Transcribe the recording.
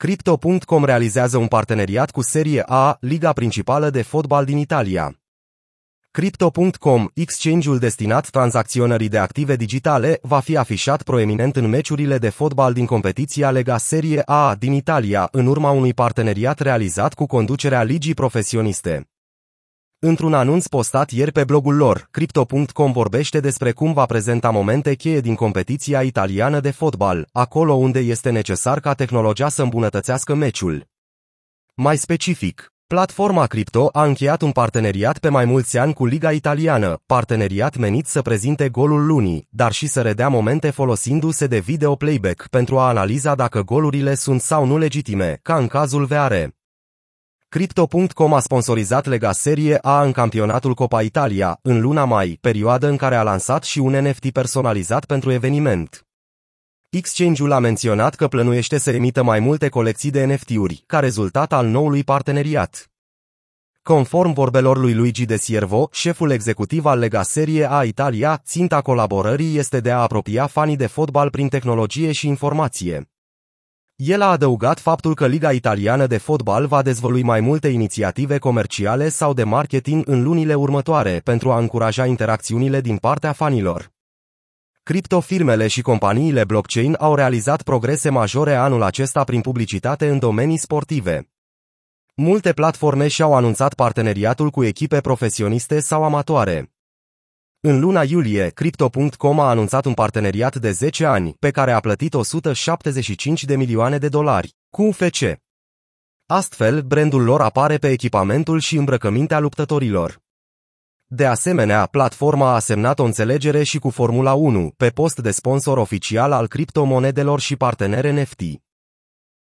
Crypto.com realizează un parteneriat cu Serie A, liga principală de fotbal din Italia. Crypto.com, exchange-ul destinat tranzacționării de active digitale, va fi afișat proeminent în meciurile de fotbal din competiția Lega Serie A din Italia, în urma unui parteneriat realizat cu conducerea ligii profesioniste. Într-un anunț postat ieri pe blogul lor, Crypto.com vorbește despre cum va prezenta momente cheie din competiția italiană de fotbal, acolo unde este necesar ca tehnologia să îmbunătățească meciul. Mai specific, platforma Crypto a încheiat un parteneriat pe mai mulți ani cu Liga Italiană, parteneriat menit să prezinte golul lunii, dar și să redea momente folosindu-se de video playback pentru a analiza dacă golurile sunt sau nu legitime, ca în cazul VR. Crypto.com a sponsorizat Lega Serie A în campionatul Copa Italia, în luna mai, perioadă în care a lansat și un NFT personalizat pentru eveniment. Exchange-ul a menționat că plănuiește să emită mai multe colecții de NFT-uri, ca rezultat al noului parteneriat. Conform vorbelor lui Luigi De Siervo, șeful executiv al Lega Serie A Italia, ținta colaborării este de a apropia fanii de fotbal prin tehnologie și informație. El a adăugat faptul că Liga Italiană de Fotbal va dezvălui mai multe inițiative comerciale sau de marketing în lunile următoare pentru a încuraja interacțiunile din partea fanilor. Criptofirmele și companiile blockchain au realizat progrese majore anul acesta prin publicitate în domenii sportive. Multe platforme și-au anunțat parteneriatul cu echipe profesioniste sau amatoare. În luna iulie, Crypto.com a anunțat un parteneriat de 10 ani, pe care a plătit 175 de milioane de dolari, cu UFC. Astfel, brandul lor apare pe echipamentul și îmbrăcămintea luptătorilor. De asemenea, platforma a semnat o înțelegere și cu Formula 1, pe post de sponsor oficial al criptomonedelor și parteneri NFT.